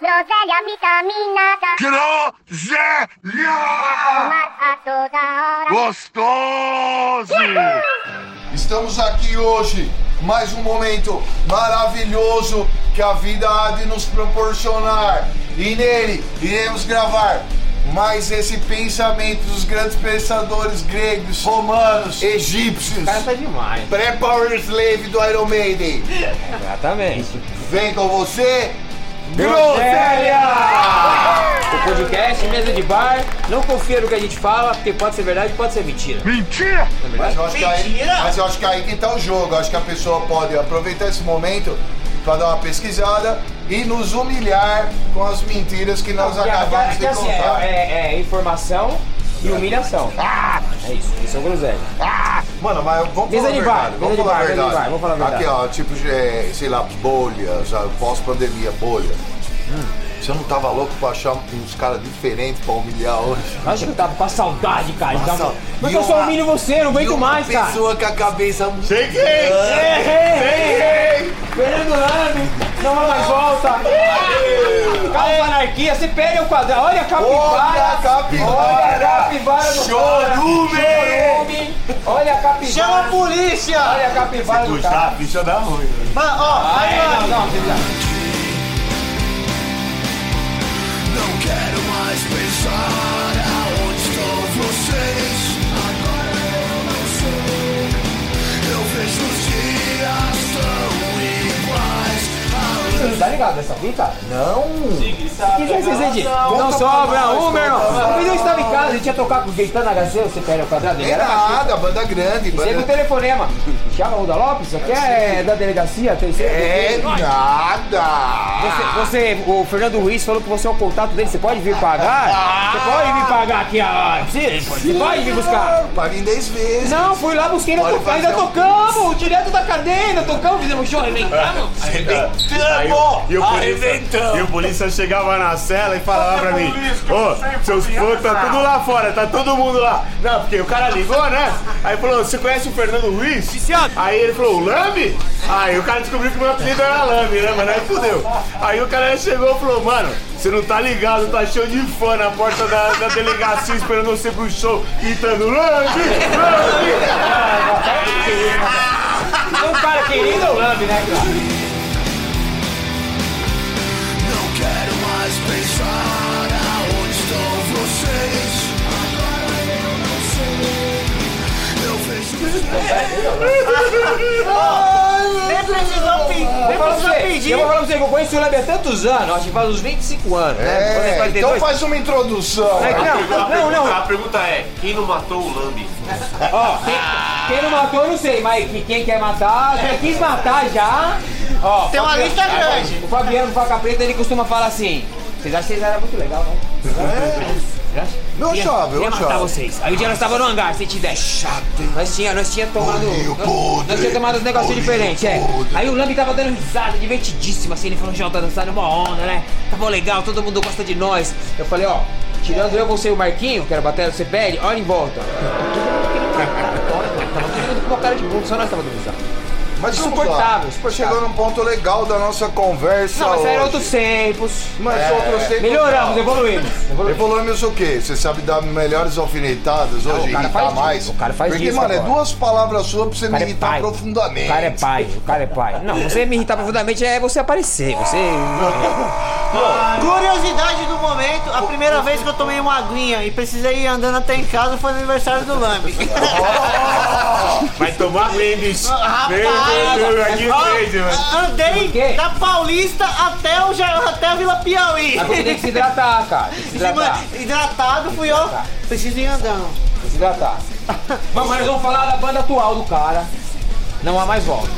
Groselha vitaminada. Groselha! Tomar a toda hora. Gostoso! Estamos aqui hoje, mais um momento maravilhoso que a vida há de nos proporcionar. E nele iremos gravar mais esse pensamento dos grandes pensadores gregos, romanos, egípcios, cara tá demais. pré-power slave do Iron Maiden. Exatamente. Vem com você, Groselha! O podcast, mesa de bar. Não confia no que a gente fala, porque pode ser verdade, pode ser mentira. Mentira! É Mas verdade? eu, acho que aí, mas eu acho que aí que tá o jogo. Eu acho que a pessoa pode aproveitar esse momento para dar uma pesquisada e nos humilhar com as mentiras que nós acabamos que- de assim, contar. é, é- é informação e humilhação. É isso, isso é o groselha. Mano, mas vamos falar a verdade. Vamos falar a verdade. vamos falar a verdade. Aqui, ó, tipo, é, sei lá, bolha, já pós-pandemia, bolha. Hum. Você não tava louco pra achar uns caras diferentes pra humilhar hoje? Acho que eu tava com saudade, cara. Nossa, Tava... Mas e eu só humilho você, não aguento uma mais, cara. pessoa com a cabeça... Cheguei! Errei! Fernando Lame, não há mais volta. Anarquia, você pega o quadrado. Olha a capivara. Olha a capivara. Olha a capivara do Chorume. Chorume. Olha a capivara. Chama a polícia! Olha a capivara do cara. ficha da ruim. né? Mas, ó, aí, É, ó, não, não, não. Não quero mais pensar não tá ligado nessa fita? Não! O que você fez de? Não sobra um, meu irmão. Mas eu estava em casa, a gente ia tocar com o Gaetano HC, você pega o quadrado dele. Era nada, banda grande. Chega o Banda... telefonema. Chama Ruda Lopes, isso aqui é da delegacia, tem É nada! você, o Fernando Ruiz falou que você é o contato dele, você pode vir pagar? Você pode vir pagar aqui a. Você, você pode vir buscar? Paga em 10 vezes. Não, fui lá, busquei, ainda, um- tocamos, direto da cadeia, ainda tocamos, fizemos show, arrebentamos. Aí, e, o polícia, e o polícia chegava na cela e falava pra mim: Ô, seus fãs tá tudo lá fora, tá todo mundo lá. Não, porque o cara ligou, né? Aí falou: Você conhece o Fernando Ruiz? Aí ele falou: O Lame? Aí o cara descobriu que meu apelido era Lame, né, mano? Aí fudeu. Aí o cara chegou e falou: Mano, você não tá ligado, tá cheio de fã na porta da, da delegacia esperando você pro show, gritando: Lame! Lame! É um cara querido ou lambe, né, cara? Nem precisou pedir. Eu Nem vou falar pra precisou você, pedir. eu vou falar pra você que eu conheço o Lambe há tantos anos, acho que faz uns 25 anos, né? É, então 18. faz uma introdução. É não, não, não. A pergunta é, quem não matou o Lambi? Ó, quem, quem não matou, eu não sei, mas que- quem quer matar, quem quis matar já. Ó, Tem uma Fabiano- lista grande. O Fabiano Faca Preta, ele costuma falar assim: vocês acham que vocês eram muito legal, não? Eu achava, eu Ia matar achava. vocês. Aí o dia nós tava no hangar, você tiver chato. Nós tinha, nós tinha tomado. Nós, podre, nós tinha tomado uns negócios diferentes, é. Aí o Lambi tava dando risada, divertidíssimo, assim, ele falou, já tá dançando uma onda, né? Tava legal, todo mundo gosta de nós. Eu falei, ó, tirando eu, você e o Marquinho, que era bater do CPL, olha em volta. Tava todo mundo com uma cara de mundo, só nós tava dando risada. Mas Insuportável, insuportável. Chegou num ponto legal da nossa conversa Não, mas hoje. eram outros tempos. Mas É. outros tempos Melhoramos, não. evoluímos. evoluímos. O quê? Você sabe dar melhores alfinetadas hoje, o cara irritar disso, mais? o cara faz Porque, disso mano, é agora. duas palavras suas pra você me é irritar pai. profundamente. O cara é pai, o cara é pai. Não, você me irritar profundamente é você aparecer. Você. Curiosidade do momento, a primeira vez que eu tomei uma aguinha e precisei ir andando até em casa foi no aniversário do Lambi. Vai tomar bem, bicho. Rapaz, Aqui. Por Andei da Paulista até, o, até a Vila Piauí. Mas você tem que se hidratar, cara. Tem que se hidratar. Tem Hidratado fui eu. Preciso ir andando. que se hidratar. Mas nós vamos falar da banda atual do cara. Não há mais volta.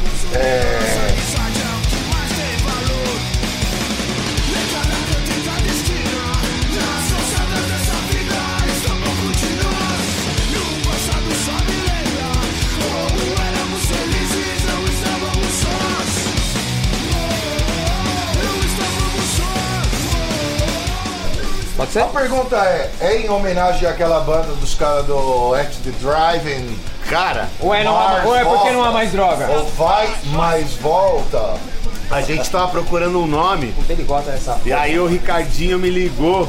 Pode ser? A pergunta é, é em homenagem àquela banda dos caras do Act the Driving? Cara, Ou é, não há, ou é porque não há mais droga? Ou vai mais volta? A gente tava procurando um nome Puta, ele gosta dessa. e aí o Ricardinho me ligou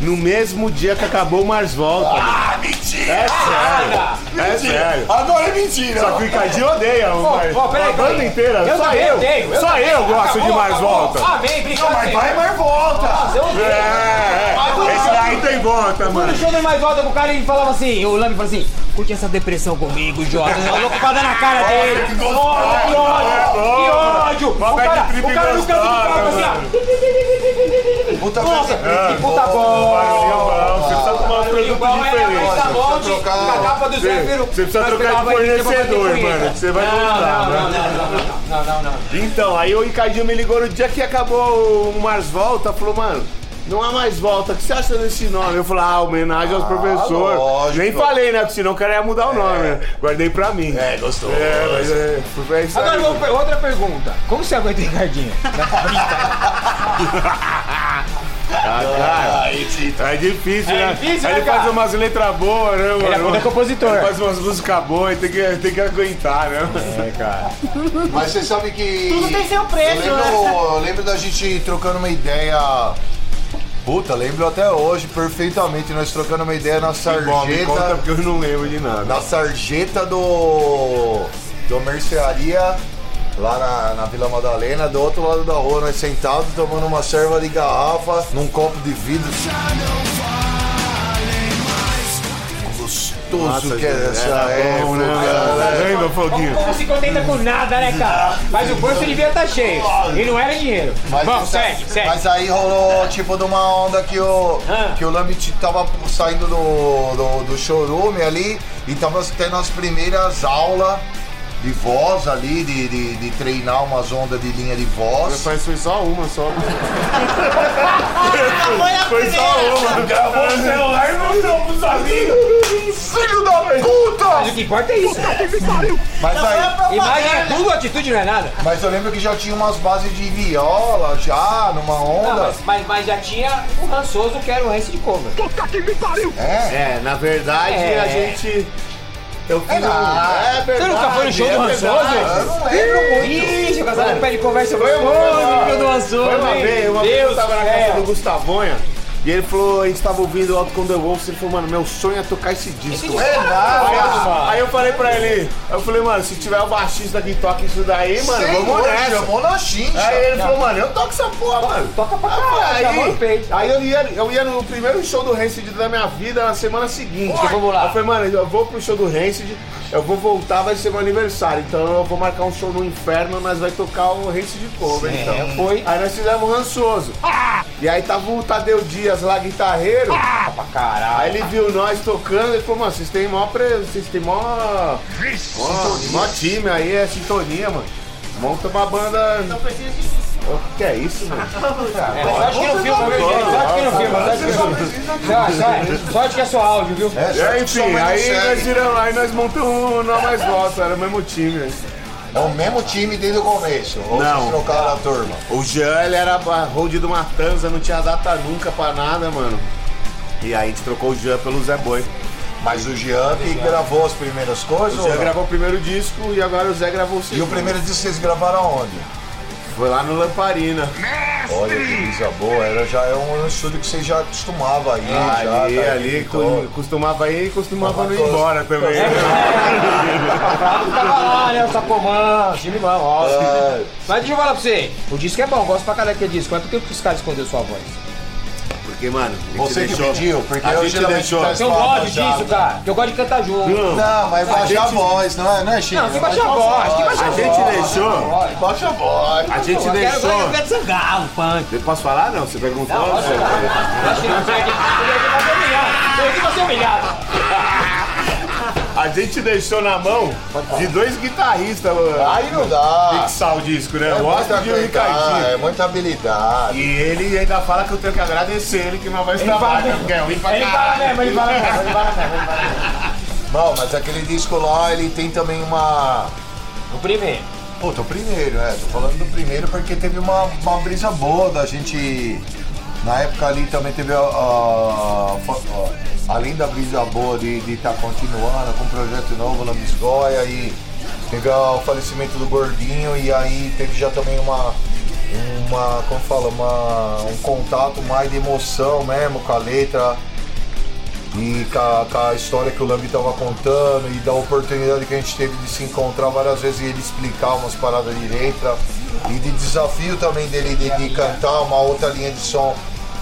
no mesmo dia que acabou o Mars Volta. Ah, mentira! É sério. É sério. Agora é mentira! Só que o Ricardinho odeia o Mars ó, peraí, A banda inteira. Eu só eu. odeio, eu Só também. eu gosto Acabou, de Mars acabou. Volta. Ah, vem, brincadeira. Mas vai, mas volta! Eu É, odeio. é, é. Esse daí tem volta, No mano. show do mais volta pro cara ele falava assim, o Lame falou assim, curte essa depressão comigo, Jota. Eu louco pra dar na cara dele. que ódio! Que ódio! O cara, o cara no canto do palco assim, ó. Puta Nossa, merda. que puta bom! Bom. Você precisa tomar um produto diferente. a com a capa do Zé Você precisa trocar de fornecedor, mano. Você vai não, não, não, não, não. Então, aí o Ricardinho me ligou no dia que acabou o Mars Volta, falou, mano, não há mais volta, o que você acha desse nome? Eu falei, ah, homenagem aos professores. lógico. Nem falei, né? Porque senão o cara ia mudar o nome, né? Guardei pra mim. É, gostou. É, mas é, foi isso Agora aí. vou outra pergunta. Como você aguenta Ricardinho? Ah, cara, Aí, Tito. é difícil, É né? difícil, Aí né, ele faz cara? umas letras boas, né, mano? Ele é puta compositor. Ele faz umas músicas boas, tem que, tem que aguentar, né? É, cara. Mas você sabe que. Tudo tem seu preço, eu lembro, né? eu lembro da gente trocando uma ideia. Puta, lembro até hoje perfeitamente. Nós trocando uma ideia na Bom, me conta sarjeta. porque eu não lembro de nada. Na sarjeta do. do mercearia. Lá na, na Vila Madalena, do outro lado da rua, nós sentados tomando uma serva de garrafa num copo de vidro. Gostoso Nossa, que é essa época, bom, né, cara? Lembra, Foguinho? Como se contenta com nada, né, cara? Mas o bolso devia estar cheio. E não era dinheiro. Mas, Bom, essa- segue, segue. mas aí rolou tipo de uma onda que o, Ah. que o Lambit tava saindo do, do, do showroom ali e tava tendo as primeiras aulas de voz ali, de, de, de treinar umas ondas de linha de voz. Mas foi só uma só. Foi Foi só uma. Gravou o celular e mostrou pros amigos. Filho da puta! Mas o que importa é isso. Mas, Não aí, Imagem é propaganda. tudo, atitude não é nada. mas eu lembro que já tinha umas bases de viola, já, numa Não, onda. mas, mas, mas já tinha o rançoso que era o Rance de cover. É. É, na verdade É. a gente. Eu fiz É um. nada. É verdade. Você nunca foi no show do é Rançoso? verdade. Eu não lembro muito. Ixi, o casal com pé de conversa Foi uma vez, Rançoso. Uma vez, uma vez Deus eu tava na casa do Gustavonha e ele falou, a gente tava ouvindo o Alto com The Wolves, ele falou, mano, meu sonho é tocar esse disco. É Aí nada. eu, aí eu falei pra ele, eu falei, mano, se tiver o baixista que toca isso daí, mano, vamos Senhor, nessa. chamou na chincha. Aí ele falou, mano, eu toco essa porra, mano. Toca pra Aí, caralho, peito. aí eu, ia, eu ia no primeiro show do Rancid da minha vida na semana seguinte. Então vamos lá. Eu falei, mano, eu vou pro show do Rancid, eu vou voltar, vai ser meu aniversário. Então eu vou marcar um show no inferno, nós vai tocar o Rancid cover, É, então. foi. Aí nós fizemos um rançoso. E aí tava o Tadeu Dias lá, guitarreiro. Ah, pra caralho. Aí ele viu nós tocando e falou, mano, vocês têm mó pre... vocês têm mó... mó, mó time aí, é sintonia, mano. Monta uma banda. O que é isso, mano? É, sorte que não filma, viu, gente? Sorte que não filma, sorte que não filma. Que é só áudio, viu? É, só É, enfim, aí nós, tiramos, aí nós montamos um Não Mais Volta, era o mesmo time, né? É o mesmo time desde o começo. Ou Não. vocês trocaram a turma? O Jean, ele era hold do Matanza, não tinha data nunca pra nada, mano. E aí a gente trocou o Jean pelo Zé Boi. Mas o Jean que gravou as primeiras coisas? O Jean gravou o primeiro disco e agora o Zé gravou o E segundo. o primeiro disco vocês gravaram aonde? Foi lá no Lamparina. Olha que coisa boa, era, já é um estúdio que você já costumava ir. já, ali, tá ali, então. co- costumava ir e costumava não ir embora também. né? Tava lá, né? O Sapomã, time bom, ó. É, Mas deixa eu falar pra você, o disco é bom, gosto pra caralho daquele disco. Quanto tempo que os caras esconderam sua voz? Porque, mano, Você que deixou- pediu, porque a eu gente deixou. Eu gosto disso, cara. Porque eu gosto de cantar junto. Não, Não, mas baixa a, gente- voz, não é, não é Chico? Não, tem que baixar a voz, que baixar a a gente voz. deixou. Baixa a voz. A gente Eu quero deixou. eu quero sangalo, punk. Eu Posso falar? Não, você perguntou. Não, posso falar. Acho que não sei aqui. Eu aqui pra ser humilhado. Eu ser humilhado. A gente deixou na mão de dois guitarristas mano, Aí não dá. fixar o disco, né? É o Oscar e o habilidade, é Ricardinho. muita habilidade. E ele ainda fala que eu tenho que agradecer ele que não vai ruim pra Ele fala mesmo, ele fala mesmo, ele fala mesmo. ele fala mesmo. Não, mas aquele disco lá, ele tem também uma... O primeiro. Puta, o primeiro, é. Tô falando do primeiro porque teve uma, uma brisa boa da gente. Na época ali também teve a. a- a- além da brisa boa de estar continuando com um projeto novo na Bisgoia e teve o falecimento do Gordinho e aí teve já também uma, uma como fala, uma, um contato mais de emoção mesmo com a letra e com a, com a história que o Lambi tava contando e da oportunidade que a gente teve de se encontrar várias vezes e ele explicar umas paradas de letra e de desafio também dele de, de cantar uma outra linha de som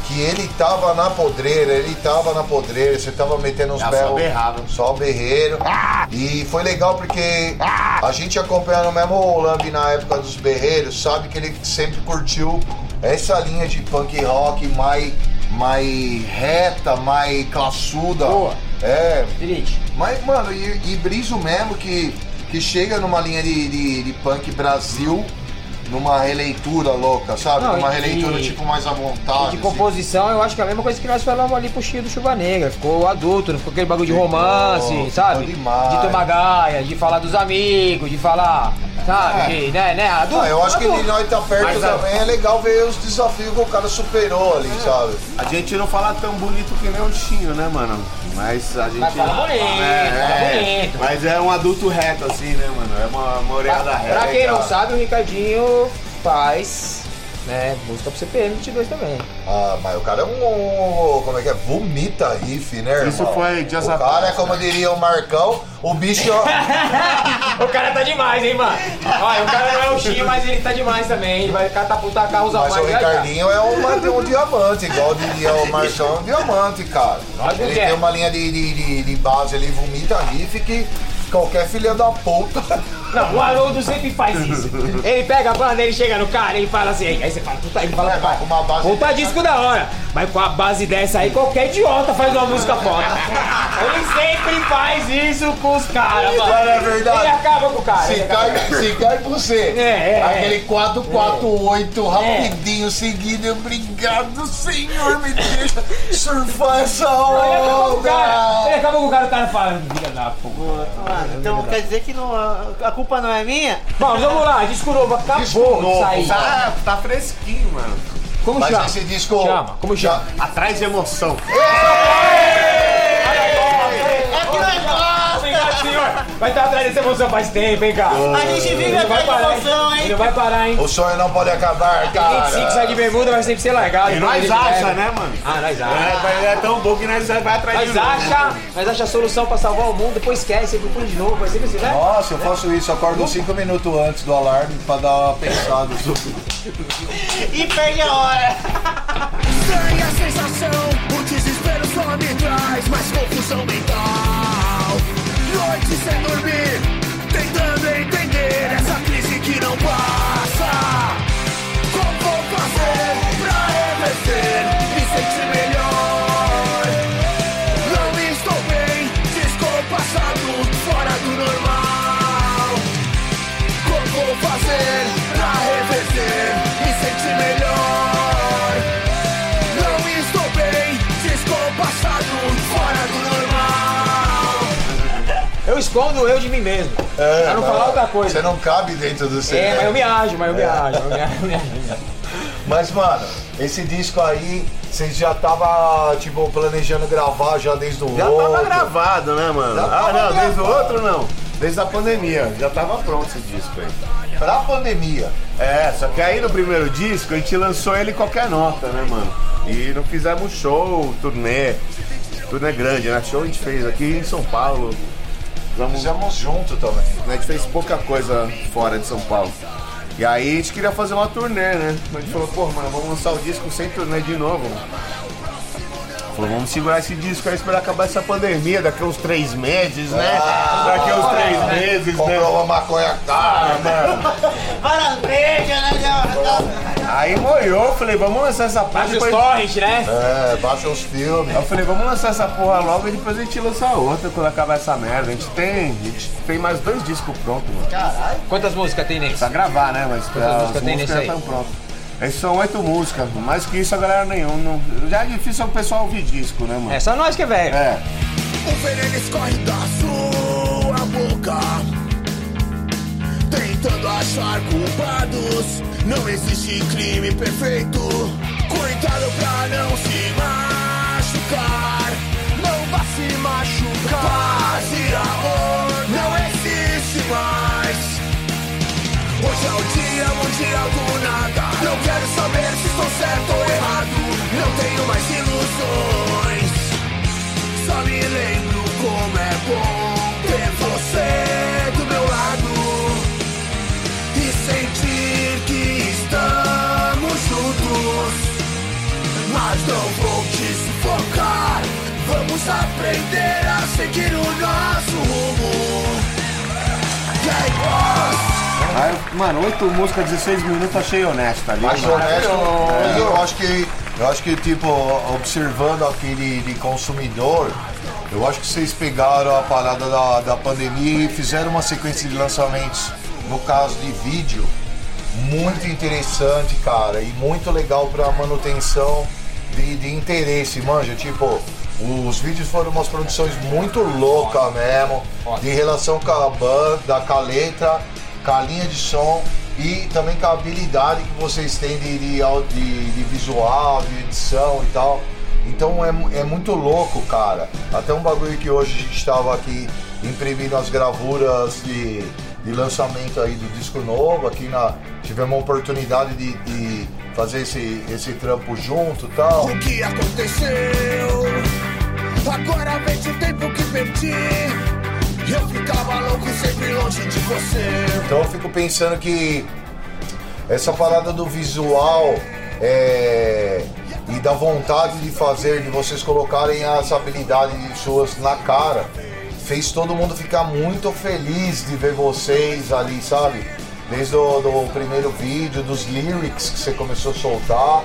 que ele tava na podreira, ele tava na podreira, você tava metendo uns Ah, só berros. berrava. Só berreiro. E foi legal porque a gente acompanhando mesmo o Lambi na época dos berreiros, sabe que ele sempre curtiu essa linha de punk rock mais, mais reta, mais classuda. Boa. É, Dirige. mas, mano, e, e briso mesmo que, que chega numa linha de, de, de punk Brasil, numa releitura louca, sabe? Não, numa e- releitura tipo mais à vontade. de assim. composição, eu acho que é a mesma coisa que nós falamos ali pro Chico do Chuva Negra. Ficou adulto, não ficou aquele bagulho de Ficou, romance, ficou sabe? demais. De tomar gaia, de falar dos amigos, de falar, sabe? É. De, né, né? Adulto. Ah, eu acho que adulto. ele nós tá perto Mas, também, é legal ver os desafios que o cara superou ali, sabe? A gente não fala tão bonito que nem o Chinho, né, mano? Mas a gente. Mas fala bonito, fala bonito. Mas é um adulto reto, assim, né, mano? É uma, uma orelhada reta. Pra quem não sabe, o Ricardinho faz, né, música pro CPM 22 também. Ah, mas o cara é um. Como é que é? Vomita riff, né, irmão? Isso foi dias O cara é como diria o Marcão, o bicho. o cara tá demais, hein, mano? Olha, o cara não é o Xinho, mas ele tá demais também. Ele vai catapultar carros ao Mas mar o. Ricardinho é uma- um diamante, igual diria o Marcão, é um diamante, cara. Lógico Ele é. tem uma linha de, de, de, de base ali, vomita riff, que qualquer filha da puta. Não, o Haroldo sempre faz isso. Ele pega a banda, ele chega no cara, ele fala assim, aí você fala, puta, ele fala, É, mas com uma base puta dessa- disco da hora. Mas com a base dessa aí, qualquer idiota faz uma música foda. Ele sempre faz isso com os caras, mano. Mas é verdade. Ele acaba com o cara. Se cai, se cai você. É, é, Aquele 448 É. rapidinho seguido. Obrigado, Senhor, me deixa surfar essa Ele acaba com o cara, ele onda. acaba com o cara, o cara fala, filha da puta. Então quer dizer que não, culpa não é minha? Bom, vamos lá, disco novo, acabou Disco de novo, sair. Tá, tá fresquinho, mano. Como Mas chama? esse disco. Chama, como chama? Atrás de emoção. É senhor. Vai estar atrás dessa emoção faz tempo, hein, cara. A gente vive Ele atrás da emoção, Ele hein? não vai parar, hein. O sonho não pode acabar, cara. 25 sai de bermuda, vai sempre ser largado. E nós Ele acha, né, mano? Ah, nós É, acha. mas é tão bom que nós vai atrás de Nós novo. acha, nós acha a solução pra salvar o mundo, depois esquece, e procura de novo, vai sempre assim, né? Nossa, eu faço isso, eu acordo 5 minutos antes do alarme pra dar uma pensada. E perde a hora! Estranha sensação, o desespero só me traz mais confusão mental. Noite sem dormir, tentando entender essa crise que não passa. Como vou fazer Eu escondo eu de mim mesmo. pra não falar outra coisa. Você não cabe dentro do seu. É, mas eu me ajo, mas eu me ajo, eu me ajo, eu me ajo. Mas, mano, esse disco aí, vocês já tava, tipo, planejando gravar já desde o Já outro. tava gravado, né, mano? Já ah, não, desde o gravado. outro não. Desde a pandemia. Já tava pronto esse disco aí. Pra pandemia. É, só que aí no primeiro disco a gente lançou ele qualquer nota, né, mano? E não fizemos show, turnê. Turnê grande, né? Show a gente fez aqui em São Paulo. Fizemos- Fizemos junto também. A gente fez pouca coisa fora de São Paulo. E aí a gente queria fazer uma turnê, né? Mas a gente falou, pô, mano, vamos lançar o disco sem turnê de novo. Falou, vamos segurar esse disco aí, esperar acabar essa pandemia daqui a uns três meses, né? daqui a uns três meses, né? Comprou uma maconha cara, mano. Várias brejas, né? Aí molhou, falei, vamos lançar essa porra. Baixa os depois- torrent, né? É, baixa os filmes. Aí eu falei, vamos lançar essa porra logo e depois a gente lança outra quando acabar essa merda. A gente tem, a gente tem mais dois discos prontos, mano. Quantas músicas tem nesse? Pra gravar, né? Mas Quantas as músicas tem músicas nesse já estão prontas. Esses são oito músicas, mais que isso a galera nenhum. Não, já é difícil o pessoal ouvir disco, né, mano? É só nós que é velho. É. O veneno escorre da sua boca tentando achar culpados. Não existe crime perfeito, coitado pra não se machucar. Não vá se machucar. Paz e amor não existe mais. Hoje é o dia mundial do nada. Não quero saber se estou certo ou errado. Não tenho mais ilusões. Aprender a seguir o nosso rumo. Aí, mano, 8 músicas, 16 minutos, achei honesto ali. Acho mano. honesto. Mas eu acho que, eu acho que tipo, observando aquele de consumidor, eu acho que vocês pegaram a parada da, da pandemia e fizeram uma sequência de lançamentos, no caso de vídeo, muito interessante, cara, e muito legal pra manutenção de, de interesse, manja. Tipo, os vídeos foram umas produções muito loucas mesmo, de relação com a banda, com a letra, com a linha de som e também com a habilidade que vocês têm de, de, de- de visual, de edição e tal. Então é, é muito louco, cara. Até um bagulho que hoje a gente estava aqui imprimindo as gravuras de, de lançamento aí do disco novo. Aqui na, tivemos a oportunidade de, de fazer esse, esse trampo junto e tal. O que aconteceu? Perdi. Eu ficava louco sempre longe de você. Então eu fico pensando que essa parada do visual é, e da vontade de fazer, de vocês colocarem as habilidades suas na cara, fez todo mundo ficar muito feliz de ver vocês ali, sabe? Desde o primeiro vídeo, dos lyrics que você começou a soltar.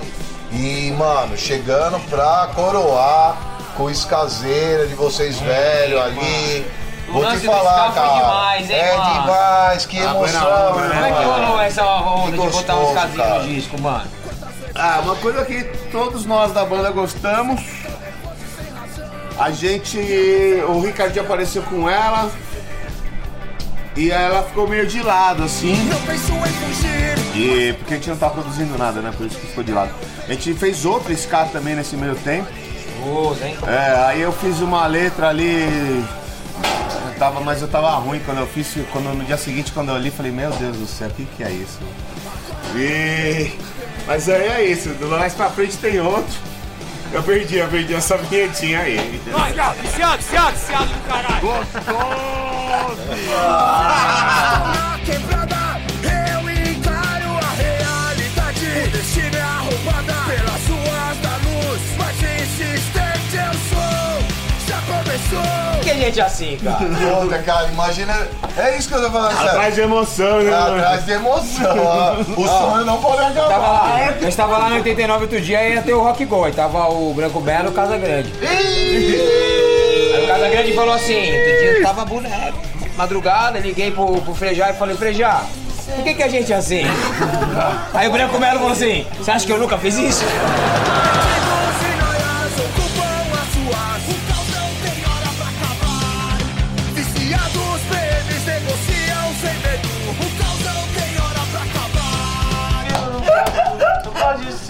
E, mano, chegando pra coroar com o escaseira de vocês velho ali. O Vou te falar, foi cara. demais, hein, é mano? demais, que Ah, foi na emoção, onda, né? Como é que rolou essa onda Que de botar uns casinhos no disco, mano? Ah, uma coisa que todos nós da banda gostamos. A gente. O Ricardinho apareceu com ela. E ela ficou meio de lado, assim. E porque a gente não tá produzindo nada, né? Por isso que ficou de lado. A gente fez outro ska também nesse meio tempo. Hein? É, aí eu fiz uma letra ali. Eu tava, mas eu tava ruim quando eu fiz. Quando, no dia seguinte, quando eu li, falei, meu Deus do céu, o que, que é isso? E... Mas aí é isso, do mais pra frente tem outro. Eu perdi, eu perdi essa vinhetinha aí. Na quebrada, eu Que gente assim, cara? Puta, cara, imagina. É isso que eu tô falando, sério. Atrás de emoção, né? Atrás de emoção. ó. O sonho não pode acabar. Tava lá, eu estava lá no 89 outro dia e ia ter o Rock Go. Aí tava o Branco Belo e o Casa Grande. Aí o Casa Grande falou assim, outro dia eu tava boneco. Madrugada, liguei pro, pro Frejá e falei, Frejá, por que, que a gente é assim? Aí o Branco Belo falou assim, você acha que eu nunca fiz isso?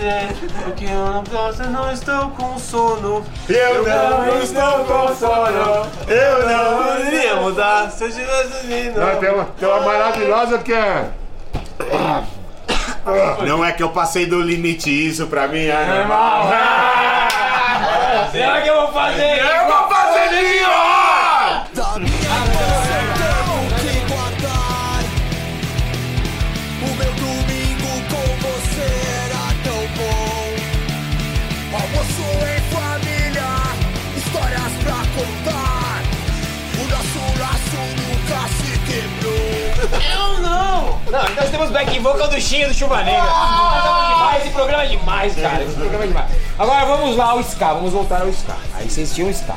Ser, porque eu não posso, eu não estou com sono. Eu não estou com sono. Eu não. Poderia mudar se eu tivesse vindo. Não, tem, uma, tem uma maravilhosa que é. Não é que eu passei do limite, isso pra mim é normal. Será que eu vou fazer? Eu vou fazer do Chuva Negra. Demais, esse programa é demais, cara. Esse programa é demais. Agora vamos lá ao Ska, vamos voltar ao Ska. Aí vocês tinham Ska.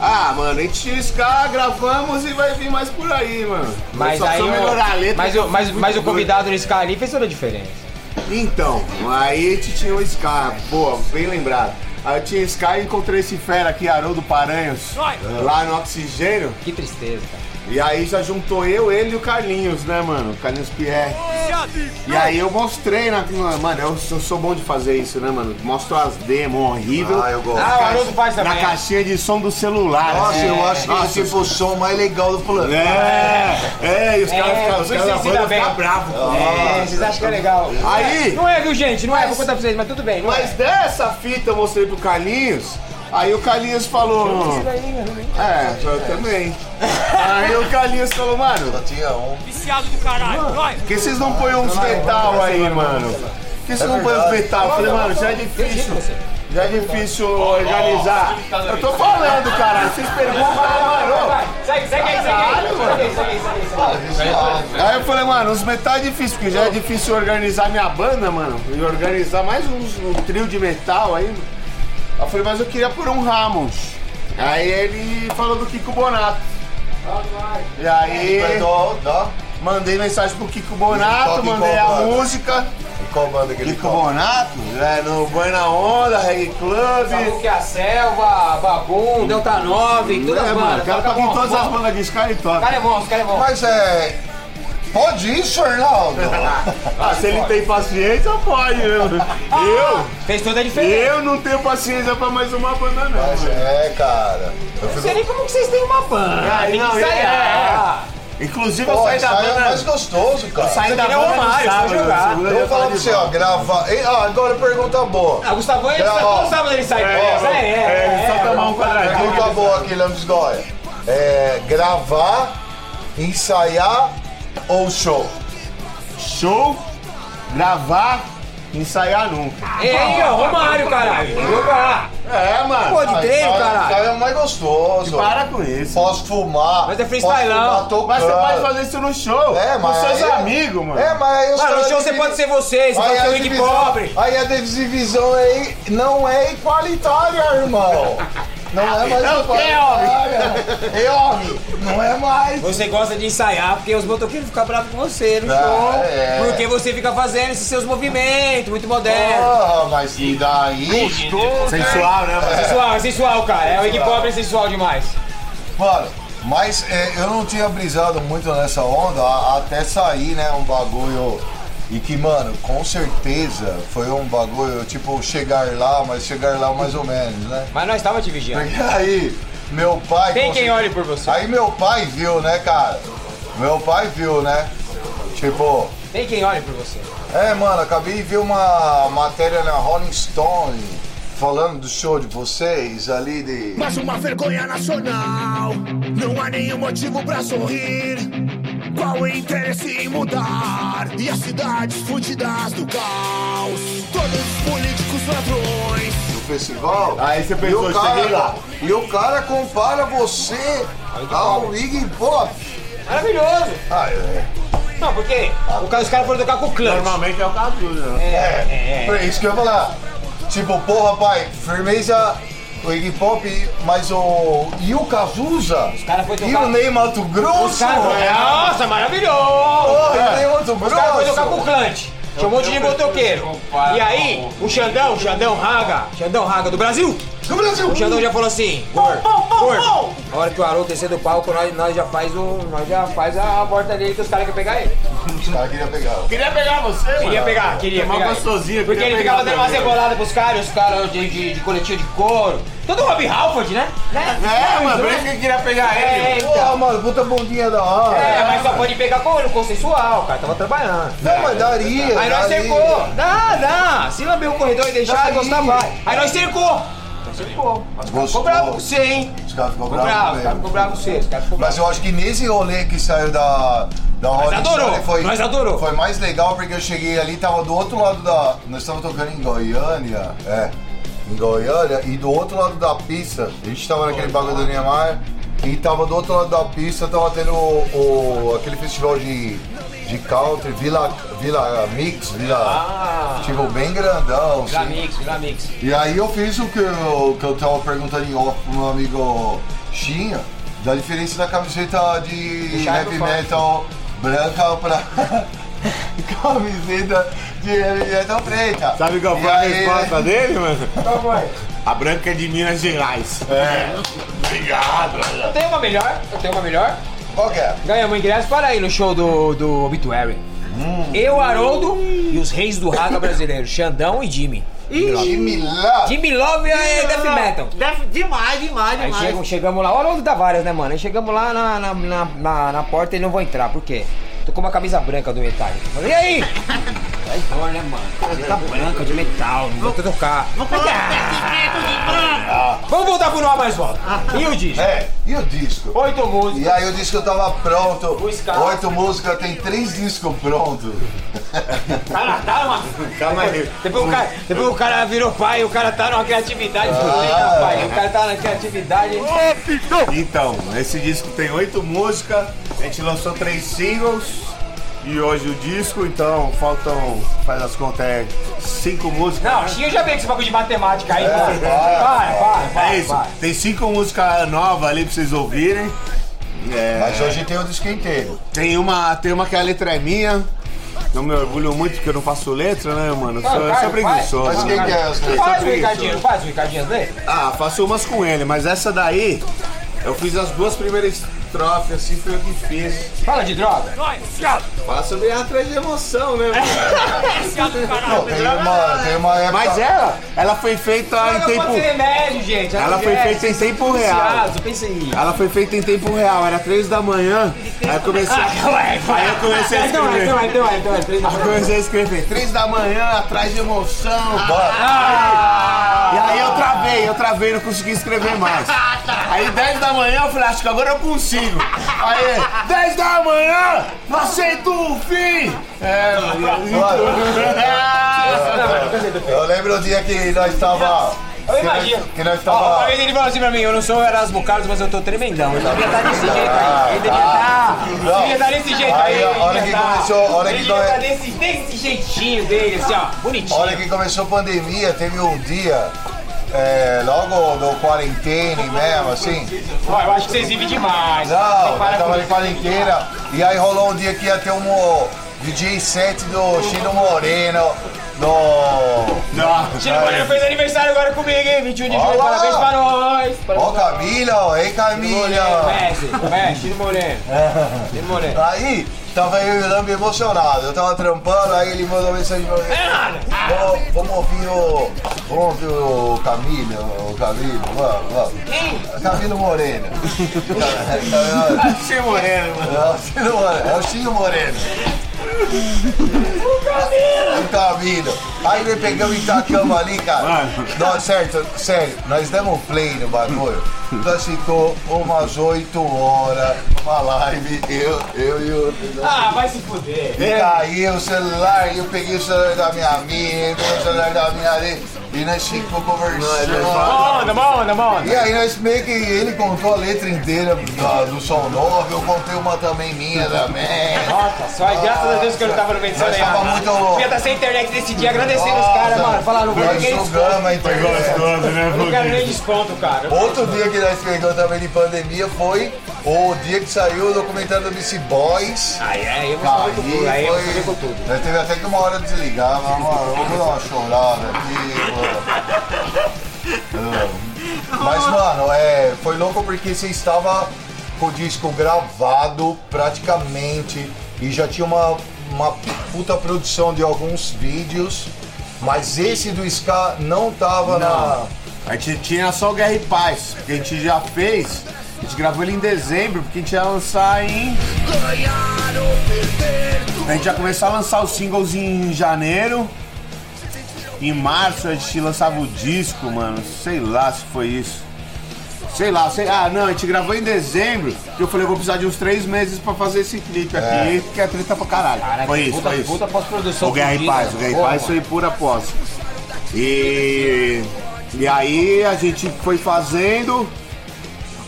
Ah, mano, a gente tinha Ska, gravamos e vai vir mais por aí, mano. Mas Só aí melhorar a letra. mas, o, mas, mas o convidado no Ska ali fez toda a diferença. Então, aí a gente tinha o Ska, pô, bem lembrado. Aí eu tinha Ska e encontrei esse fera aqui, Haroldo Paranhos, lá no Oxigênio. Que tristeza, cara. E aí já juntou eu, ele e o Carlinhos, né, mano? O Carlinhos Pierre. E aí eu mostrei, na, mano, eu, eu sou bom de fazer isso, né, mano? Mostro as demos horrível. Ah, eu gosto. Ah, o Haroldo faz Na também. caixinha de som do celular. Nossa, assim. eu acho que Nossa, esse foi o som mais legal do plano. É, é, e os É, caras ficam- os isso caras da banda bem. ficam bravos. É, vocês acham que é legal. Aí, Não é, viu, gente? Não é, vou contar pra vocês, mas tudo bem. Não mas é. dessa fita eu mostrei pro Carlinhos. Aí o Carlinhos falou. É, eu também. Aí o Carlinhos falou, mano, Só tinha um. por que vocês não põem uns metal aí, mano? Por que vocês não põem uns metal? Eu falei, mano, já é difícil. Já é difícil organizar. Eu tô falando, caralho. Vocês perguntam, mano. Segue, segue aí, segue aí. Aí, eu falei, mano, os metal é difícil, porque já é difícil organizar minha banda, mano. E organizar mais uns, um trio de metal aí. Eu falei, mas eu queria por um Ramos. Aí ele falou do Kiko Bonato. E aí Perdão, dá. mandei mensagem pro Kiko Bonato, mandei a banda? música. E qual banda que ele Kiko toca? Bonato, é, no Boi na Onda, Reggae Club. que a Selva, Babum, Delta 9, todas É, as mano, bandas. o cara Toca toca em bom, todas bom. as bandas disso, cara e O toca. cara é bom, o cara é bom. Mas é. Pode isso, Arnaldo? Ah, se ele tem paciência, pode. Eu, eu, Fez toda a diferença. eu não tenho paciência pra mais uma banda, não. Mas é, cara. Eu Não sei nem como que vocês têm uma banda. Ah, Tem que não, ensaiar. Inclusive, eu Pô, saí isso da é banda. mais gostoso, cara. Saí da que banda no sábado, jogar. Eu vou falar pra você, ó. Ei, Ah, agora pergunta boa. Ah, o Gustavão, ele É, sabe, ó. todo sábado ele sai. É, É, é, é, é, só é, tomar um é. quadradinho. Pergunta boa aqui, Lambis Goya. É, gravar, ensaiar ou show? Show, gravar, ensaiar nunca. Ei, ó, Romário, caralho. É, mano. Pô, de treino, caralho. ensaio é o mais gostoso. Para com isso. Posso fumar. Mas é freestylão. Mas você pode fazer isso no show. É, mas Com seus aí- amigos, mano. É, mas aí os Mano, no show você pode ser você, você pode ser o divisão- Pobre. Aí a divisão aí não é igualitária, irmão. Não é mais É o quê, igualitária. É, homem. Não é mais. Você gosta de ensaiar porque os motoqueiros ficam bravos com você no Ah, show. é. Porque você fica fazendo esses seus movimentos, muito moderno. Ah, mas e daí? Sensual, né, mano? Sensual, é sensual, cara. É o Wig Pobre é sensual demais. Mano, mas é, eu não tinha brisado muito nessa onda até sair, né, um bagulho. E que, mano, com certeza foi um bagulho, tipo, chegar lá, mas chegar lá mais ou menos, né? Mas nós tava te vigiando. Porque aí, meu pai. Tem quem olhe por você. Aí meu pai viu, né, cara? Meu pai viu, né? Tipo, Tem quem olhe por você. é, mano, acabei de ver uma matéria na Rolling Stone falando do show de vocês ali de. Mais uma vergonha nacional. Não há nenhum motivo pra sorrir. Qual o interesse em mudar? E as cidades fudidas do caos. Todos os políticos ladrões. do festival. Aí você E pensou, o cara, cheguei lá. E o cara compara você ao Iggy Pop. Maravilhoso. Ah, é. Não, porque o cara- os caras foram tocar com o Clutch. Normalmente é o caso, né? É, é, É isso que eu ia falar. Tipo, porra, pai, firmeza o Iggy Pop, mas o. E o Cazuza? Os cara foi E tocar- o Ney Mato Grosso? Foram. Nossa, maravilhoso! Porra, e o Ney Mato Os caras foram tocar com o Grosso? Clutch. Tinha um monte de motoqueiro. E aí, o Xandão, Xandão Raga, Xandão Raga do Brasil, Do Brasil! o Xandão já falou assim, gordo, gordo, na hora que o Haroldo descer do palco, nós, nós já faz o. Nós já faz a porta dele que os caras querem pegar ele. Os caras queriam pegar. Queria pegar você, mano. Queria pegar, queria Tomar pegar. gostosinho, Porque ele ficava dando uma cebolada pros caras, os caras de, de, de coletinho de couro. Todo Rob Halford, né? né? É, mano, por né? isso que queria pegar ele. É, Porra, então. mano, puta bundinha da hora. É, mas só pode pegar com o consensual, cara. Tava trabalhando. Não, mas daria. Aí nós daria. cercou. Dá, dá. Se lamber o corredor e deixar, gostar, vai. Aí nós cercou. Nós cercou. Gostou. Ficou bravo com você, hein? Os caras ficou Ficou bravo, bravos os caras ficou bravo com você. Os caras ficou Mas bravo. eu acho que nesse rolê que saiu da, da Rolling adorou, foi, nós adorou. foi mais legal porque eu cheguei ali, tava do outro lado da. Nós estávamos tocando em Goiânia, é. Em Goiânia, e do outro lado da pista, a gente tava naquele bagulho do Niemeyer, e tava do outro lado da pista, tava tendo o, o- aquele festival de, de country, Vila, Vila Mix, Vila. Ah. Tipo, bem grandão. Vila assim. Mix, Vila Mix. E aí eu fiz o que eu, que eu tava perguntando em off pro meu amigo Chinha, da diferença da camiseta de heavy metal branca pra camiseta de heavy metal preta. Sabe qual foi a aí- resposta dele, mano? Qual foi? A branca é de Minas Gerais. É. Obrigado. Eu tenho uma melhor, eu tenho uma melhor. Qual que é? Ganhamos ingresso para ir no show do, do Obituary. Eu, Haroldo e os reis do raga brasileiro, Xandão e Jimmy. Jimmy Love. Jimmy Love é death metal. Def- demais, demais, Aí demais. chegamos, chegamos lá, o Haroldo dá várias, né, mano? Aí chegamos lá na, na, na, na, na porta e não vou entrar, por quê? Tô com uma camisa branca do metal. Falei, e aí? Aí dor, né, mano? Camisa branca de metal, não vou tocar. Vou colocar etiqueta de branco. Vamos voltar pro Nó Mais Volta. E o disco? É, e o disco? Oito músicas. E aí o disco tava pronto. Oito músicas, tem três discos prontos. Calma, calma. Calma aí. Depois o, cara, depois o cara virou pai, o cara tá numa criatividade pai. O cara tá na criatividade. Então, esse disco tem oito músicas, a gente lançou três singles e hoje o disco, então faltam, faz as contas, é cinco músicas. Não, né? Xinha já veio com esse bagulho de matemática aí, mano. para, Para, para, para. É isso, tem cinco músicas novas ali pra vocês ouvirem. É, Mas hoje tem o disco inteiro. tem, uma, tem uma que a letra é minha. Eu me orgulho muito porque eu não faço letra, né, mano? Eu sou, eu sou preguiçoso. Mas quem que é as três? Faz o Ricardinho, não faz o Ricardinho dele? Ah, faço umas com ele, mas essa daí, eu fiz as duas primeiras estrofes, assim, foi eu que fiz. Fala de droga. Fala sobre atrás de emoção, né, mano? Não, tem uma, tem uma época. Mas ela, ela foi feita em tempo... remédio, gente. Ela foi feita em tempo real. Eu pensei nisso. Ela foi feita em tempo real, era três da manhã, aí eu comecei... Aí eu comecei a Então, escrever. então, então, então, então, Aí eu comecei a escrever, três da manhã, atrás de emoção. Ah! E aí eu travei, eu travei, não consegui escrever mais. Aí 10 da manhã eu falei, acho que agora eu consigo. Aí, 10 da manhã, não aceito o fim. É, Eu lembro o dia que nós tava. Eu que nós- imagino. Que nós Ó, tava. vez ele falou assim pra mim, eu não sou Erasmo Carlos, mas eu tô tremendão. Ele devia estar desse jeito aí. Ele devia estar. Ele devia estar desse jeito aí. Aí, a ele hora devia que tá- começou- a hora Ele que devia estar desse, desse jeitinho dele, assim, ó. Bonitinho. hora que começou a pandemia, teve um dia. É, logo do quarentena mesmo, assim. Ó, eu acho que vocês vivem demais. Não, com tava de quarentena. E aí rolou um dia que ia ter um DJ set do Chino Moreno. No. Chino Moreno fez aniversário agora comigo, hein? 21 de julho. Parabéns pra nós. Ó, Camila, ei Camila! Messi, Messi, Chino Moreno. Chino Moreno. Aí, tava eu e o Lambi emocionado. Eu tava trampando, aí ele mandou mensagem pra mim. Vamos, vamos ouvir o. Vamos ouvir o Camilo, o Camilo, vamos, vamos. Camilo Moreno. Camilo- Achei moreno, mano. É o Moreno. É o Ciro Moreno. O Camilo. Aí nós pegamos e tacamos ali, cara. Não, certo, sério, nós demos play no bagulho. Nós ficou umas 8 horas, uma live, eu, eu e o. Ah, vai se fuder. E caiu o celular, eu peguei o celular da minha amiga, o celular da minha ali, e nós ficamos conversando. Manda, manda, manda. E aí nós meio que ele contou a letra inteira da- do som novo, eu contei uma também minha também. Nossa, só graças a Deus que eu não tava no Nós nem tava muito- Devia estar sem internet nesse dia, agradecendo os caras, mano. Falar, não Nós ninguém desconto. internet. Gostoso, né, Não quero nem desconto, cara. Outro dia que nós pegamos também de pandemia foi o dia que saiu o documentário do BC Boys. Aí, aí eu vou saber com tudo. Aí saber com tudo. Nós teve até que uma hora desligar, mas mano, vamos dar uma chorada aqui, mano. Mas, mano, é, foi louco porque você estava com o disco gravado praticamente e já tinha uma, uma puta produção de alguns vídeos, mas esse do Ska não tava na. A gente tinha só o Guerra e Paz, que a gente já fez. A gente gravou ele em dezembro, porque a gente ia lançar em. A gente ia começar a lançar os singles em janeiro. Em março a gente lançava o disco, mano. Sei lá se foi isso. Sei lá, sei. Ah, não, a gente gravou em dezembro. Que eu falei, eu vou precisar de uns três meses pra fazer esse clipe aqui, porque é treta pra caralho. Caraca, foi isso, puta, foi isso. Puta pós-produção. O Guerra e fodida. Paz, o Guerra e Porra, Paz foi pura pós. E, e aí a gente foi fazendo,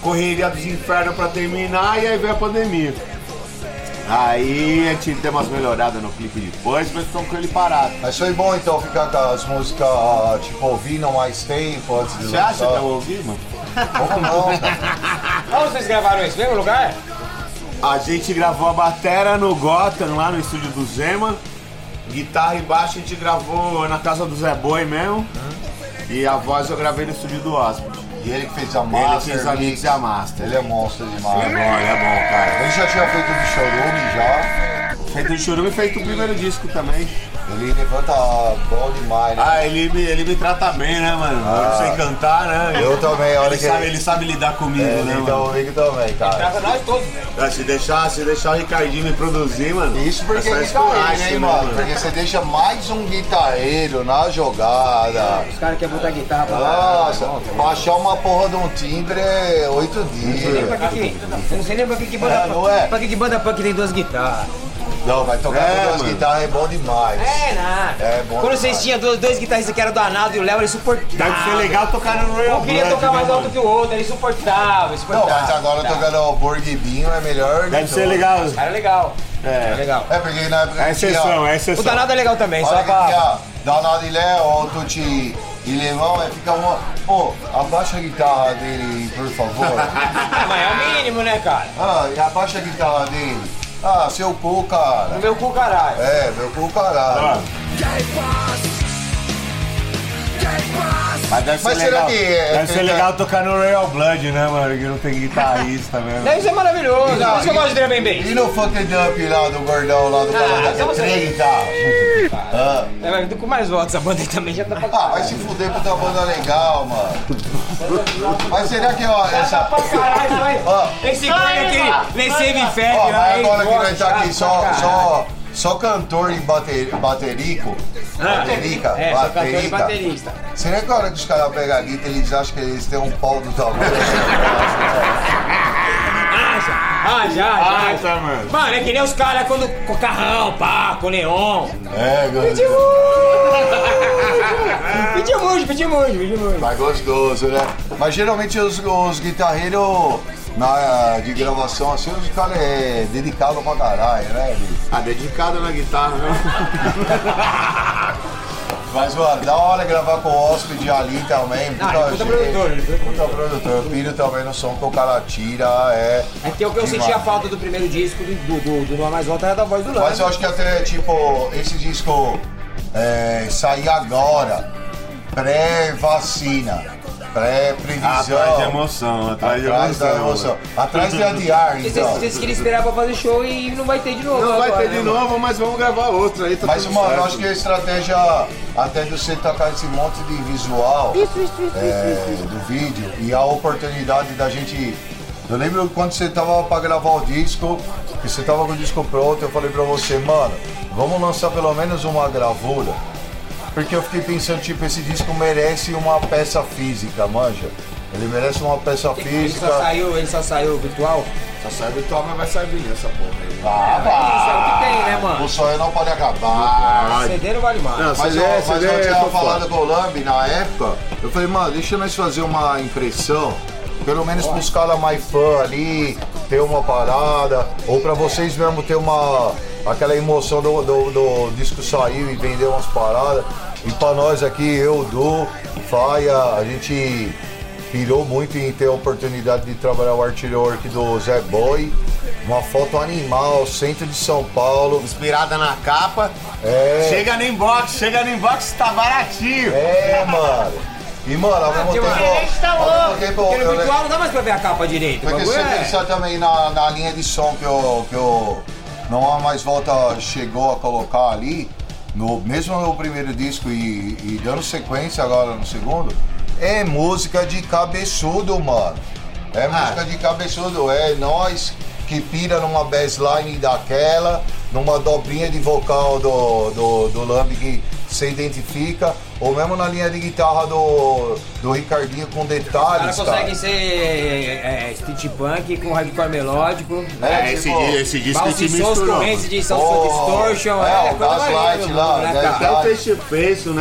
correria dos infernos pra terminar e aí veio a pandemia. Aí a gente deu umas melhoradas no clipe depois, mas ficamos com ele parado. Mas foi bom então ficar com as músicas, tipo, ouvindo mais tempo antes de Você acha que lançar. eu ouvi, mano? Como não, cara? Onde vocês gravaram isso? Mesmo lugar? A gente gravou a batera no Gotham, lá no estúdio do Zema. Guitarra e baixo a gente gravou na casa do Zé Boi mesmo. E a voz eu gravei no estúdio do Hóspede. E ele que fez a Master fez a Mix. E a Master. Ele é monstro demais. É bom, ele é bom, cara. Ele já tinha feito o de Chorume já. Feito de churume e feito o primeiro disco também. Ele levanta bom demais, né? Ah, ele me, ele me trata bem, né, mano? Eu não sei cantar, né? Eu também, olha Ele que sabe, ele sabe lidar comigo, É, né, então mano? comigo também, cara. Trava nós todos. Ah, Se deixar, se deixar o Ricardinho me produzir, mano. Isso porque é ele tá aí, hein, né, mano? Porque você deixa mais um guitarreiro na jogada. Os caras querem botar guitarra pra Nossa, pra achar uma porra de um timbre é oito dias. Pra que que... Eu não sei nem pra que que banda É, não é? Pra que que banda punk tem duas guitarras? Não, vai tocar É, com duas mano. guitarras é bom demais. É, nada. É bom Quando vocês demais. tinham dois, dois guitarristas que eram do Arnaldo e o Léo, era insuportável. Deve ser legal tocar no Royal Um queria Blood, tocar mais né, alto mano? que o outro, era insuportável, Não, insuportável. mas agora tocando o Borghibinho é melhor. de Deve ser legal. Era legal. Era É. legal. É porque na época É exceção, é O exceção. danado é legal também, só Olha que pra. tinha Danado e Léo, Tuti e Lemão, aí fica uma. Pô, abaixa a guitarra dele, por favor. Mas é o mínimo, né, cara? ah, e abaixa a guitarra dele. Ah, seu cu, cara. Meu cu, caralho. É, meu cu, caralho. Mas deve ser Mas será legal. que é- deve ser legal tocar no Royal Blood, né, mano? Que não tem guitarrista mesmo. Deve ser maravilhoso. Por isso que eu gosto de Drum Bass. E no Funk Dump lá do gordão lá do Canadá, que é estamos- três guitarras. Ah. É, mas com mais votos, a banda aí também já tá pra Ah, vai se fuder puta banda legal, mano. Mas será que, ó, essa. Caralho, vai. Ó, Esse cara aqui, nem save fed, ó, mas agora que nós tá aqui só, só, só cantor e bater, baterico. Baterica, É, sou cantor e baterica. baterista. Será que a hora que os caras pegam a guitarra, eles acham que eles têm um pau do tamanho? Ah, já, já. Ah, tá, mano. Mano, é que nem os caras quando com carrão, pá, com neon. É, gostoso. muito, pediu muito, pediu muito, pediu muito. Mas gostoso, né? Mas geralmente os, os guitarreiros na, de gravação assim, os caras é dedicado pra caralho, né? bicho? Ah, dedicado na guitarra, né? Mas, mano, da hora gravar com o hóspede ali também. Ah, ele é puta gente. produtor, é puta Puta produtor. O Piro também no som que o cara tira é. É que o que eu demais. sentia falta do primeiro disco do, do, do, do Não Mais Volta era da voz do Lance. Mas eu acho que até, tipo, esse disco é, sair agora, pré-vacina, pré-previsão. Atrás de emoção, atrás de Atrás da emoção. emoção. Atrás de adiar, então. vocês, vocês queriam esperar pra fazer show e não vai ter de novo. Não vai agora, ter de né, mano? novo, mas vamos gravar outro aí. Tá Mas, mano, eu certo. acho que a estratégia até de você tocar esse monte de visual é, do vídeo e a oportunidade da gente. Eu lembro quando você tava pra gravar o disco, que você tava com o disco pronto, eu falei pra você, mano, vamos lançar pelo menos uma gravura. Porque eu fiquei pensando, tipo, esse disco merece uma peça física, manja. Ele merece uma peça Ele física. só saiu, ele só saiu virtual. Só sai virtual, mas vai sair vinil essa porra aí. Ah, Isso é o que tem, né, O mano? sonho não pode acabar. CD não vale mais. Não, Mas, CD, eu, mas CD eu tinha tô falado com o Lambi na época, eu falei, mano, deixa nós fazer uma impressão, pelo menos pros caras mais fã ali, ter uma parada, ou pra vocês mesmo ter uma. Aquela emoção do, do, do disco sair e vender umas paradas. E pra nós aqui, eu, Du, Faia, a gente pirou muito em ter a oportunidade de trabalhar o artwork do Zé Boy. Uma foto animal, centro de São Paulo. Inspirada na capa. É. Chega no inbox, chega no inbox, tá baratinho. É, mano. E, mano, ao mesmo tempo. Ao mesmo tempo, Porque no eu, virtual não dá mais pra ver a capa direito. porque você é- pensar também na, na linha de som que o, que o Não Há Mais Volta chegou a colocar ali, no, mesmo no primeiro disco e, e dando sequência agora no segundo, é música de cabeçudo, mano. É música de cabeçudo, é nós que pira numa bassline daquela, numa dobrinha de vocal do, do, do Lamb que você identifica, ou mesmo na linha de guitarra do, do Ricardinho com Os detalhes, caras conseguem ser é, é, street punk com hardcore melódico. É, esse, tipo, esse disco Balsi Sons, misturou. correntes de Sound Oh, Distortion. é, o coisa Gaslight lá, né, né, cara? Até o Face to Face, o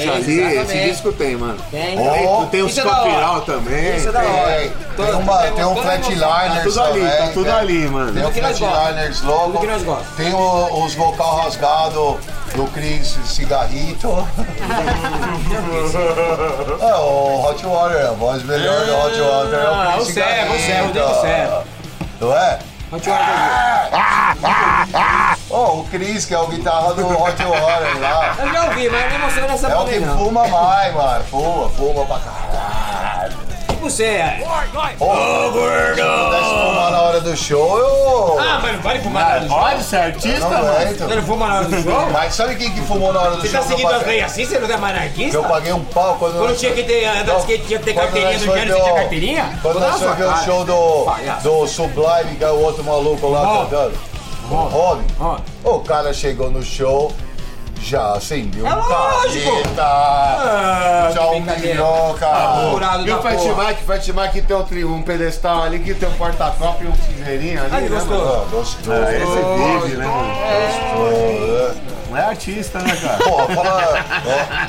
Tem, ali, esse exatamente. disco tem, mano. Tem. Oh, tem os é copiral também. Isso é da hora. Tem, uma, tem um. Flatliners Tá tudo ali, também, tá tudo né? ali, mano. Tem o que Flatliners logo. que. Tem os vocal rasgados do Chris Cigarrito. é, o Hot Water, a voz melhor do Hot Water é o Ah, Chris o Serra, o Serra, o Cigarrito. Diego Serra. Não é? Hot Water Oh, o Chris, que é o guitarra do Hot Water lá. Eu já ouvi, mas não emociona nessa É o que não. fuma mais, mano. Fuma, fuma pra caralho. Pra você. é. Ô, gordo! Se pudesse fumar na hora do show, eu. Ah, mas não pode fumar na hora do show. Pode ser artista, não mano? Você não fuma na hora do show? Mas sabe quem que fumou na hora do Você show? tá que eu seguindo as leis assim? Você não é anarquista? eu paguei um pau quando Quando tinha que ter andar de skate, tinha que ter carteirinha do ver você tinha carteirinha? Quando nós ver sua o show do, do Sublime, que é o outro maluco lá cantando. O Rob. Ó. O cara chegou no show, já acendeu É um lógico. capeta. Ah, Já um piroca. Furado E o Fat porra. Mike, Fat Mike tem um, tri- um pedestal ali que tem um porta-copo e um cinzeirinho ali, Aí, né, gostou? Ah, gostou. Ah, esse é vive, né? Gostou, né? Não é artista, né, cara? Pô, fala.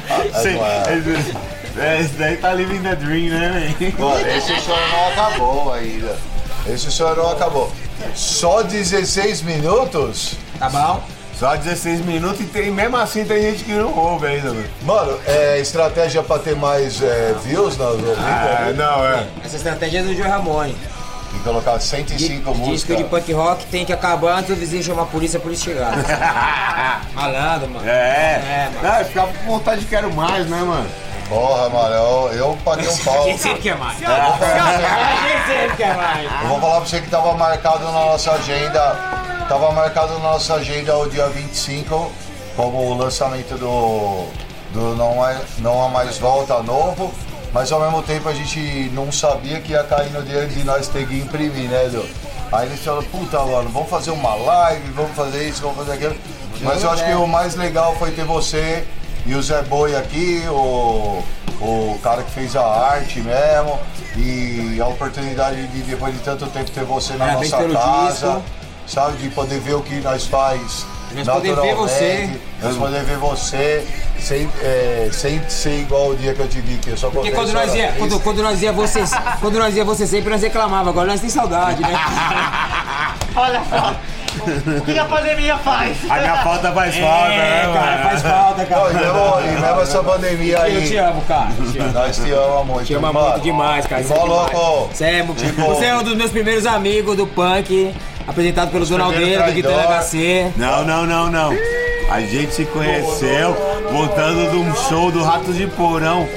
ó, Sim, é. esse, é, esse daí tá living the dream, né, velho? Esse show não acabou ainda. Esse show não acabou. Só 16 minutos? Tá bom? Só 16 minutos e tem, mesmo assim tem gente que não ouve ainda, mano. Mano, é estratégia pra ter mais é, views nas ouvidas? Ah, não, é. Essa estratégia é do Joe Ramone. Tem que colocar 105 Disco músicas. de punk rock tem que acabar antes do vizinho chamar a polícia, a polícia chegar. Malandro, mano. É, É, mano. Não, eu ficava com vontade de quero mais, né, mano? Porra, mano, eu, eu paguei um pau. A gente sempre quer mais. A gente sempre quer mais. Eu vou falar pra você que tava marcado na nossa agenda. Tava marcado na nossa agenda o dia 25 como o lançamento do, do não, é, não Há Mais Volta novo. Mas ao mesmo tempo a gente não sabia que ia cair no dia de nós ter que imprimir, né, Edu? Aí eles falaram, puta, mano, vamos fazer uma live, vamos fazer isso, vamos fazer aquilo. Mas eu acho que o mais legal foi ter você e o Zé Boi aqui, o, o cara que fez a arte mesmo, e a oportunidade de, depois de tanto tempo, ter você na Parabéns nossa pelo casa, disco. Sabe? De poder ver o que nós faz Nós poder ver você. nós poder ver você sem, é, sem ser igual o dia que eu te vi, que eu só Porque quando nós ia, quando, quando nós ia você, quando nós ia você sempre nós reclamava, agora nós tem saudade, né? Olha só. O que a pandemia faz? A minha falta faz falta, né, É, mano? cara, faz falta, Não, e cara. mesmo, e mesmo essa pandemia Eu te aí, amo, cara. Eu te amo. nós te amamos muito. Te mano. muito demais, cara. E Você é, demais. Você é, Tipo- você é um dos meus primeiros amigos do punk, apresentado pelo Donaldeiro, do traidor. HC. Não, não, não, não. A gente se conheceu voltando de um show do Ratos de Porão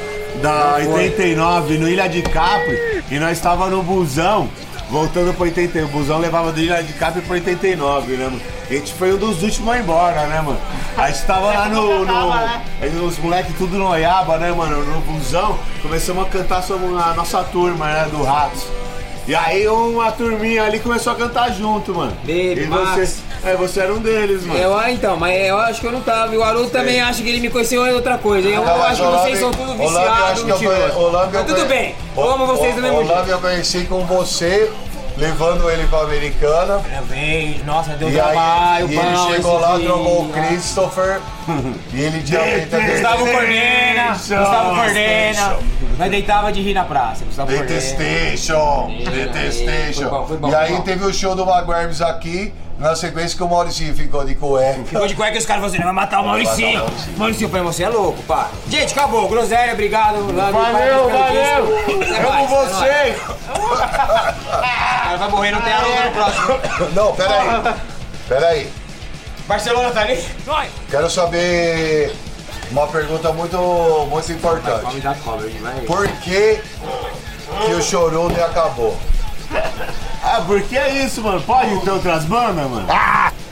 da 89 no Ilha de Capri e nós estava no busão voltando pro 81. O busão levava do Ilha de Capri pro 89, né, mano? A gente foi um dos últimos a ir embora, né, mano? A gente tava lá no. no os moleques tudo noiaba, né, mano? No busão, começamos a cantar sobre a nossa turma, né, do Ratos. E aí uma turminha ali começou a cantar junto, mano. Baby, e Max. você, é, você era um deles, mano. Eu, ah, então, mas eu acho que eu não tava. E o Haroldo também acha que ele me conheceu em outra coisa. Eu, Não, mas acho que vocês são tudo eu viciados, eu mentirosos. eu Mas tudo bem, eu amo vocês do mesmo o jeito. Eu conheci com você, levando ele pra Americana. Parabéns, nossa, deu E aí, trabalho, e ele chegou lá, dia. trocou o Christopher. e ele tinha feito Gustavo Detestation. Gustavo coordena. Nós deitava de rir na praça, Gustavo. Detestation, Detestation. Foi bom, foi bom, e foi aí bom. teve o show do Maguires aqui, na sequência que o Mauricinho ficou de cueca. Ficou de cueca e os caras falaram assim, vai matar o Mauricinho. matar o Mauricinho. Mauricinho, eu falei, você é louco, pá. Gente, acabou. Groselha, obrigado. Valeu, valeu! é nóis. vocês! O cara vai morrer, não tem Haroldo no próximo. Não, peraí. Peraí. Barcelona tá ali? Quero saber uma pergunta muito, muito importante. da cobra, vai. Por que, que o Chorume acabou? Ah, porque é isso, mano. Pode ter outras bandas, mano?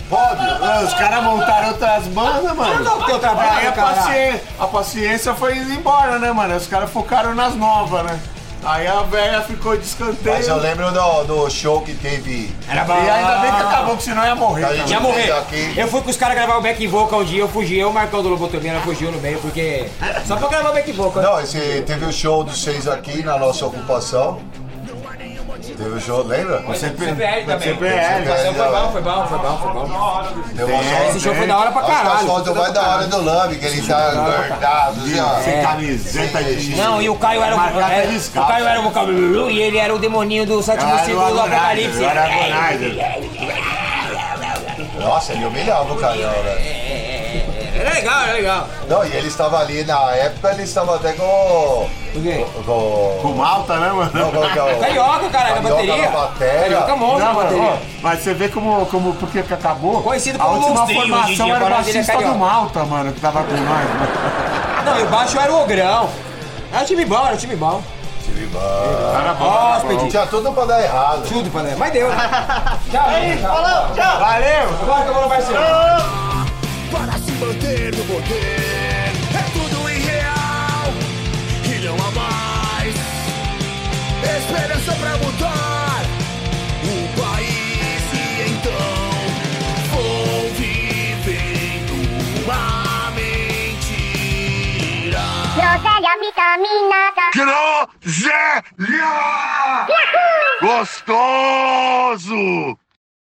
Pode? Ah, Os caras montaram outras bandas, mano. Não, teu trabalho, Aí a paciência, a paciência foi indo embora, né, mano? Os caras focaram nas novas, né? Aí a velha ficou de escanteio. Mas eu lembro do, do show que teve. Era bom. E ainda bem que acabou, que senão ia morrer. Tá. Ia morrer. Aqui. Eu fui com os caras gravar o back vocal um dia, eu fugi, eu, o Marcão do Lobotomia, ela fugiu no meio, porque. Só pra gravar o back vocal. Não, esse, teve o show dos seis aqui na nossa ocupação. Teve o show, lembra? CPL também. CPL. Mas Foi bom, foi bom, foi bom, foi bom. Teve uma É, Esse show foi da hora pra caralho. fotos vai da hora do Lamb, que ele tá engordado, assim, ó. Sem É. camiseta de Não, e o Caio era o, é, o. Caio era o vocal e ele era o demoninho do sétimo o ciclo do Apocalipse. o. Nossa, ele humilhava o Caio, velho. Era legal, era legal. Não, e ele estava ali, na época, ele estava até com... O quê? com... Com malta, né, mano? Não, é o- Carioca, caralho, na bateria. na bateria. Carioca monstro na Não, mano, bateria. ó, mas você vê como, como por que que acabou? Conhecido A como última hoje em formação dia, era o agora ele é baixista do. Malta, mano, que tava com nós. mano. Não, e o baixo era o Ogrão. Era um time bom, era um time bom. Time Cara bom. Hóspede. Tinha tudo pra dar errado. Tudo pra dar. Mas deu. Tchau, gente. Falou, tchau. Valeu! Agora acabou no parceiro. para se manter poder. É tudo irreal e não há mais esperança pra mudar o país. E então vou vivendo uma mentira. Groselha vitaminada. Groselha! Gostoso!